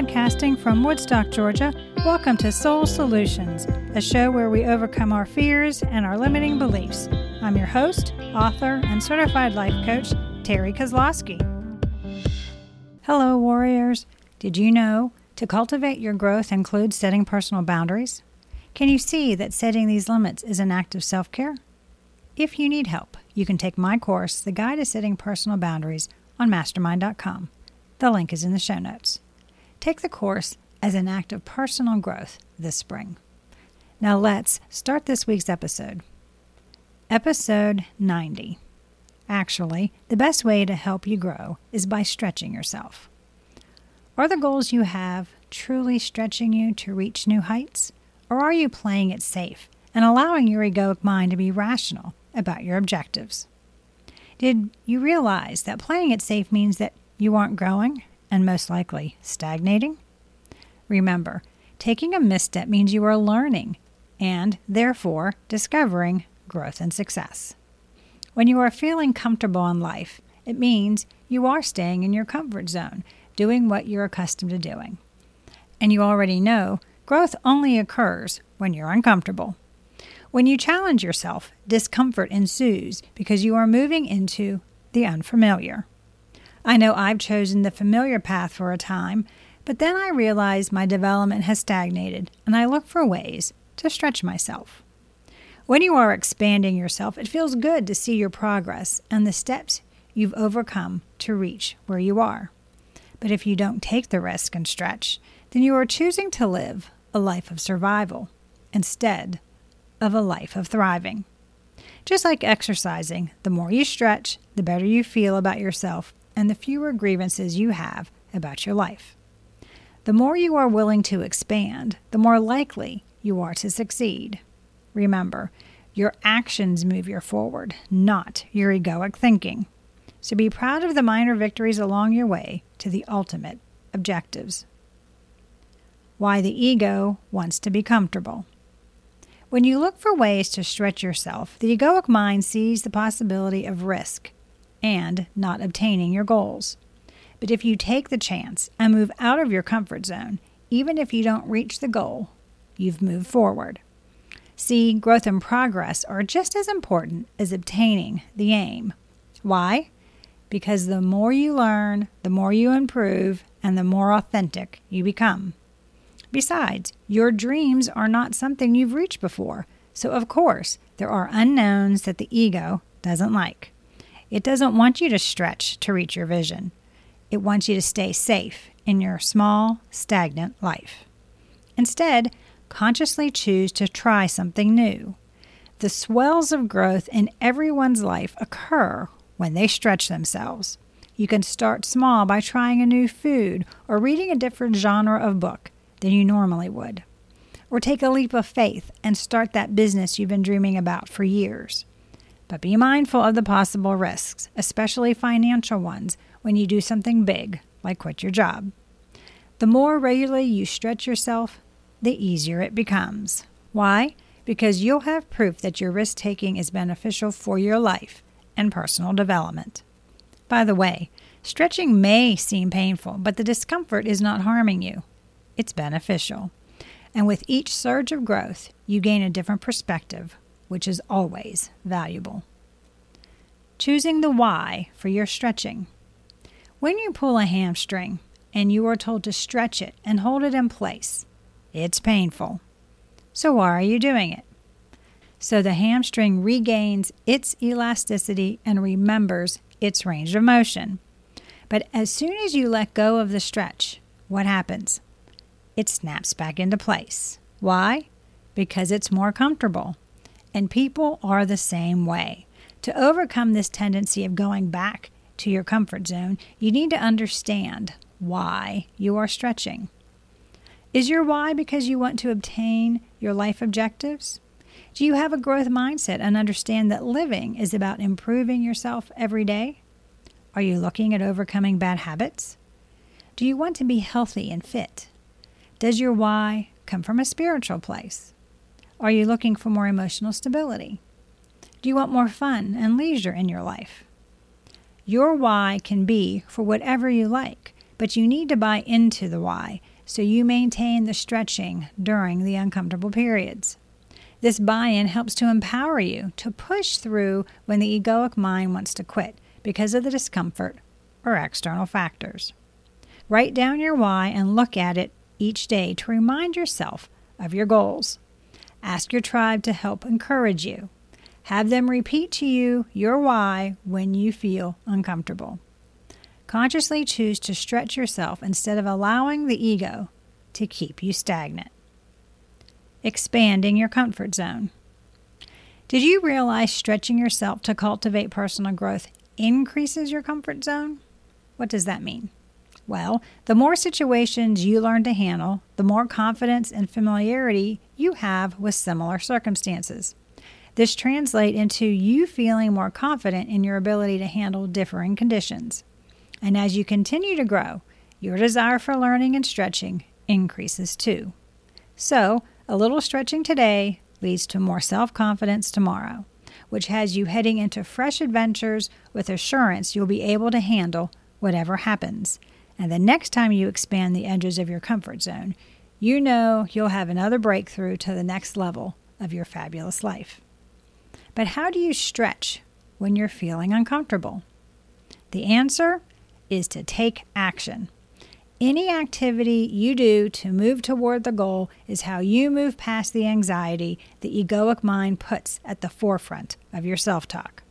Podcasting from Woodstock, Georgia, welcome to Soul Solutions, a show where we overcome our fears and our limiting beliefs. I'm your host, author, and certified life coach, Terri Kozlowski. Hello, warriors. Did you know to cultivate your growth includes setting personal boundaries? Can you see that setting these limits is an act of self care? If you need help, you can take my course, The Guide to Setting Personal Boundaries, on mastermind.com. The link is in the show notes. Take the course as an act of personal growth this spring. Now let's start this week's episode. Episode 90. Actually, the best way to help you grow is by stretching yourself. Are the goals you have truly stretching you to reach new heights? Or are you playing it safe and allowing your egoic mind to be rational about your objectives? Did you realize that playing it safe means that you aren't growing and most likely stagnating? Remember, taking a misstep means you are learning and, therefore, discovering growth and success. When you are feeling comfortable in life, it means you are staying in your comfort zone, doing what you're accustomed to doing. And you already know growth only occurs when you're uncomfortable. When you challenge yourself, discomfort ensues because you are moving into the unfamiliar. I know I've chosen the familiar path for a time, but then I realize my development has stagnated and I look for ways to stretch myself. When you are expanding yourself, it feels good to see your progress and the steps you've overcome to reach where you are. But if you don't take the risk and stretch, then you are choosing to live a life of survival instead of a life of thriving. Just like exercising, the more you stretch, the better you feel about yourself and the fewer grievances you have about your life. The more you are willing to expand, the more likely you are to succeed. Remember, your actions move you forward, not your egoic thinking. So be proud of the minor victories along your way to the ultimate objectives. Why the ego wants to be comfortable. When you look for ways to stretch yourself, the egoic mind sees the possibility of risk and not obtaining your goals. But if you take the chance and move out of your comfort zone, even if you don't reach the goal, you've moved forward. See, growth and progress are just as important as obtaining the aim. Why? Because the more you learn, the more you improve, and the more authentic you become. Besides, your dreams are not something you've reached before, so of course, there are unknowns that the ego doesn't like. It doesn't want you to stretch to reach your vision. It wants you to stay safe in your small, stagnant life. Instead, consciously choose to try something new. The swells of growth in everyone's life occur when they stretch themselves. You can start small by trying a new food or reading a different genre of book than you normally would. Or take a leap of faith and start that business you've been dreaming about for years. But be mindful of the possible risks, especially financial ones, when you do something big, like quit your job. The more regularly you stretch yourself, the easier it becomes. Why? Because you'll have proof that your risk taking is beneficial for your life and personal development. By the way, stretching may seem painful, but the discomfort is not harming you it's beneficial. And with each surge of growth, you gain a different perspective, which is always valuable. Choosing the why for your stretching. When you pull a hamstring and you are told to stretch it and hold it in place, it's painful. So, why are you doing it? So the hamstring regains its elasticity and remembers its range of motion. But as soon as you let go of the stretch, what happens? it snaps back into place. Why? Because it's more comfortable. And people are the same way. To overcome this tendency of going back to your comfort zone, you need to understand why you are stretching. Is your why because you want to obtain your life objectives? Do you have a growth mindset and understand that living is about improving yourself every day? Are you looking at overcoming bad habits? Do you want to be healthy and fit? Does your why come from a spiritual place? Are you looking for more emotional stability? Do you want more fun and leisure in your life? Your why can be for whatever you like, but you need to buy into the why so you maintain the stretching during the uncomfortable periods. This buy in helps to empower you to push through when the egoic mind wants to quit because of the discomfort or external factors. Write down your why and look at it each day to remind yourself of your goals. Ask your tribe to help encourage you. Have them repeat to you your why when you feel uncomfortable. Consciously choose to stretch yourself instead of allowing the ego to keep you stagnant. Expanding your comfort zone. Did you realize stretching yourself to cultivate personal growth increases your comfort zone? What does that mean? Well, the more situations you learn to handle, the more confidence and familiarity you have with similar circumstances. This translates into you feeling more confident in your ability to handle differing conditions. And as you continue to grow, your desire for learning and stretching increases too. So, a little stretching today leads to more self confidence tomorrow, which has you heading into fresh adventures with assurance you'll be able to handle whatever happens. And the next time you expand the edges of your comfort zone, you know you'll have another breakthrough to the next level of your fabulous life. But how do you stretch when you're feeling uncomfortable? The answer is to take action. Any activity you do to move toward the goal is how you move past the anxiety the egoic mind puts at the forefront of your self talk.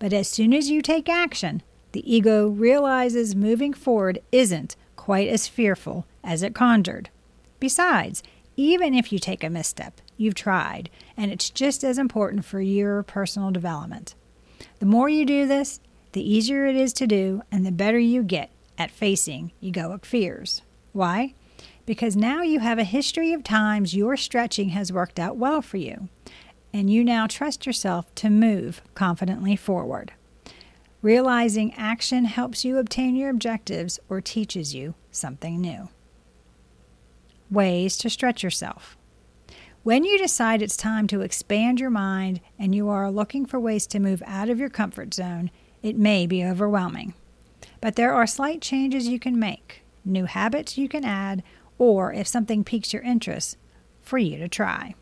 But as soon as you take action, the ego realizes moving forward isn't quite as fearful as it conjured. Besides, even if you take a misstep, you've tried, and it's just as important for your personal development. The more you do this, the easier it is to do and the better you get at facing egoic fears. Why? Because now you have a history of times your stretching has worked out well for you, and you now trust yourself to move confidently forward. Realizing action helps you obtain your objectives or teaches you something new. Ways to stretch yourself. When you decide it's time to expand your mind and you are looking for ways to move out of your comfort zone, it may be overwhelming. But there are slight changes you can make, new habits you can add, or if something piques your interest, for you to try.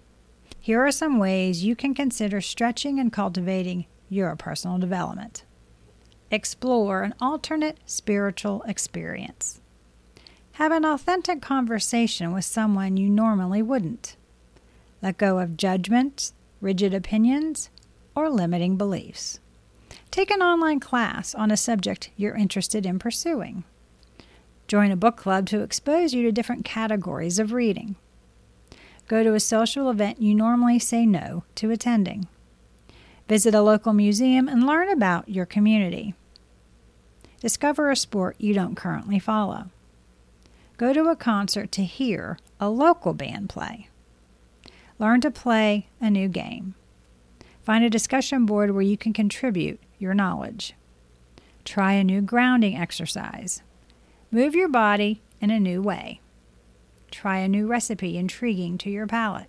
Here are some ways you can consider stretching and cultivating your personal development. Explore an alternate spiritual experience. Have an authentic conversation with someone you normally wouldn't. Let go of judgments, rigid opinions, or limiting beliefs. Take an online class on a subject you're interested in pursuing. Join a book club to expose you to different categories of reading. Go to a social event you normally say no to attending. Visit a local museum and learn about your community. Discover a sport you don't currently follow. Go to a concert to hear a local band play. Learn to play a new game. Find a discussion board where you can contribute your knowledge. Try a new grounding exercise. Move your body in a new way. Try a new recipe intriguing to your palate.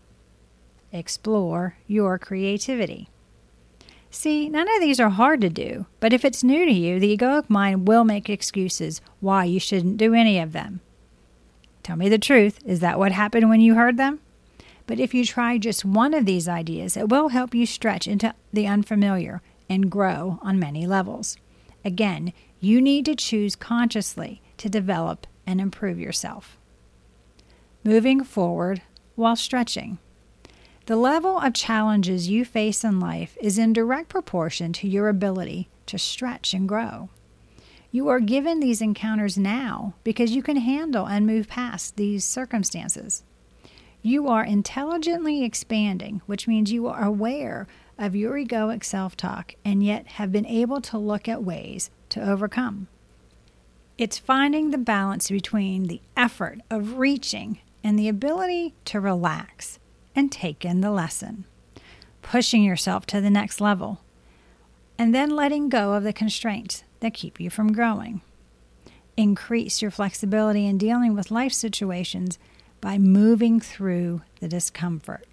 Explore your creativity. See, none of these are hard to do, but if it's new to you, the egoic mind will make excuses why you shouldn't do any of them. Tell me the truth, is that what happened when you heard them? But if you try just one of these ideas, it will help you stretch into the unfamiliar and grow on many levels. Again, you need to choose consciously to develop and improve yourself. Moving forward while stretching. The level of challenges you face in life is in direct proportion to your ability to stretch and grow. You are given these encounters now because you can handle and move past these circumstances. You are intelligently expanding, which means you are aware of your egoic self talk and yet have been able to look at ways to overcome. It's finding the balance between the effort of reaching and the ability to relax and take in the lesson, pushing yourself to the next level, and then letting go of the constraints that keep you from growing. Increase your flexibility in dealing with life situations by moving through the discomfort.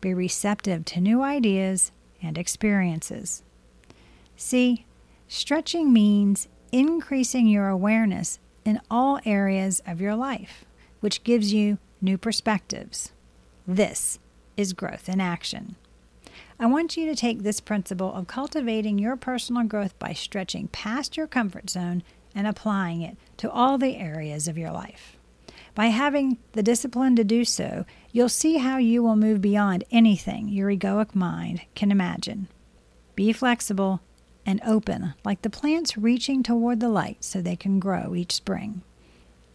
Be receptive to new ideas and experiences. See, stretching means increasing your awareness in all areas of your life, which gives you new perspectives. This is growth in action. I want you to take this principle of cultivating your personal growth by stretching past your comfort zone and applying it to all the areas of your life. By having the discipline to do so, you'll see how you will move beyond anything your egoic mind can imagine. Be flexible and open, like the plants reaching toward the light so they can grow each spring.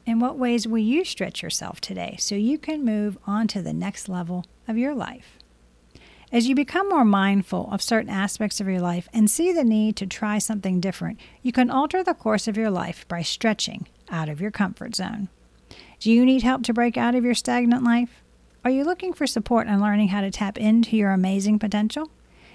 In what ways will you stretch yourself today so you can move on to the next level of your life? As you become more mindful of certain aspects of your life and see the need to try something different, you can alter the course of your life by stretching out of your comfort zone. Do you need help to break out of your stagnant life? Are you looking for support in learning how to tap into your amazing potential?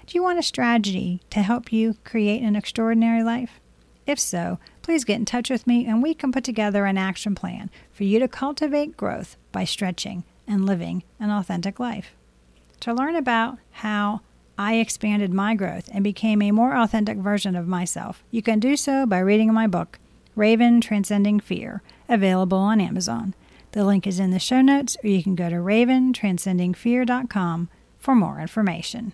Do you want a strategy to help you create an extraordinary life? If so, please get in touch with me and we can put together an action plan for you to cultivate growth by stretching and living an authentic life. To learn about how I expanded my growth and became a more authentic version of myself, you can do so by reading my book, Raven Transcending Fear, available on Amazon. The link is in the show notes, or you can go to raventranscendingfear.com for more information.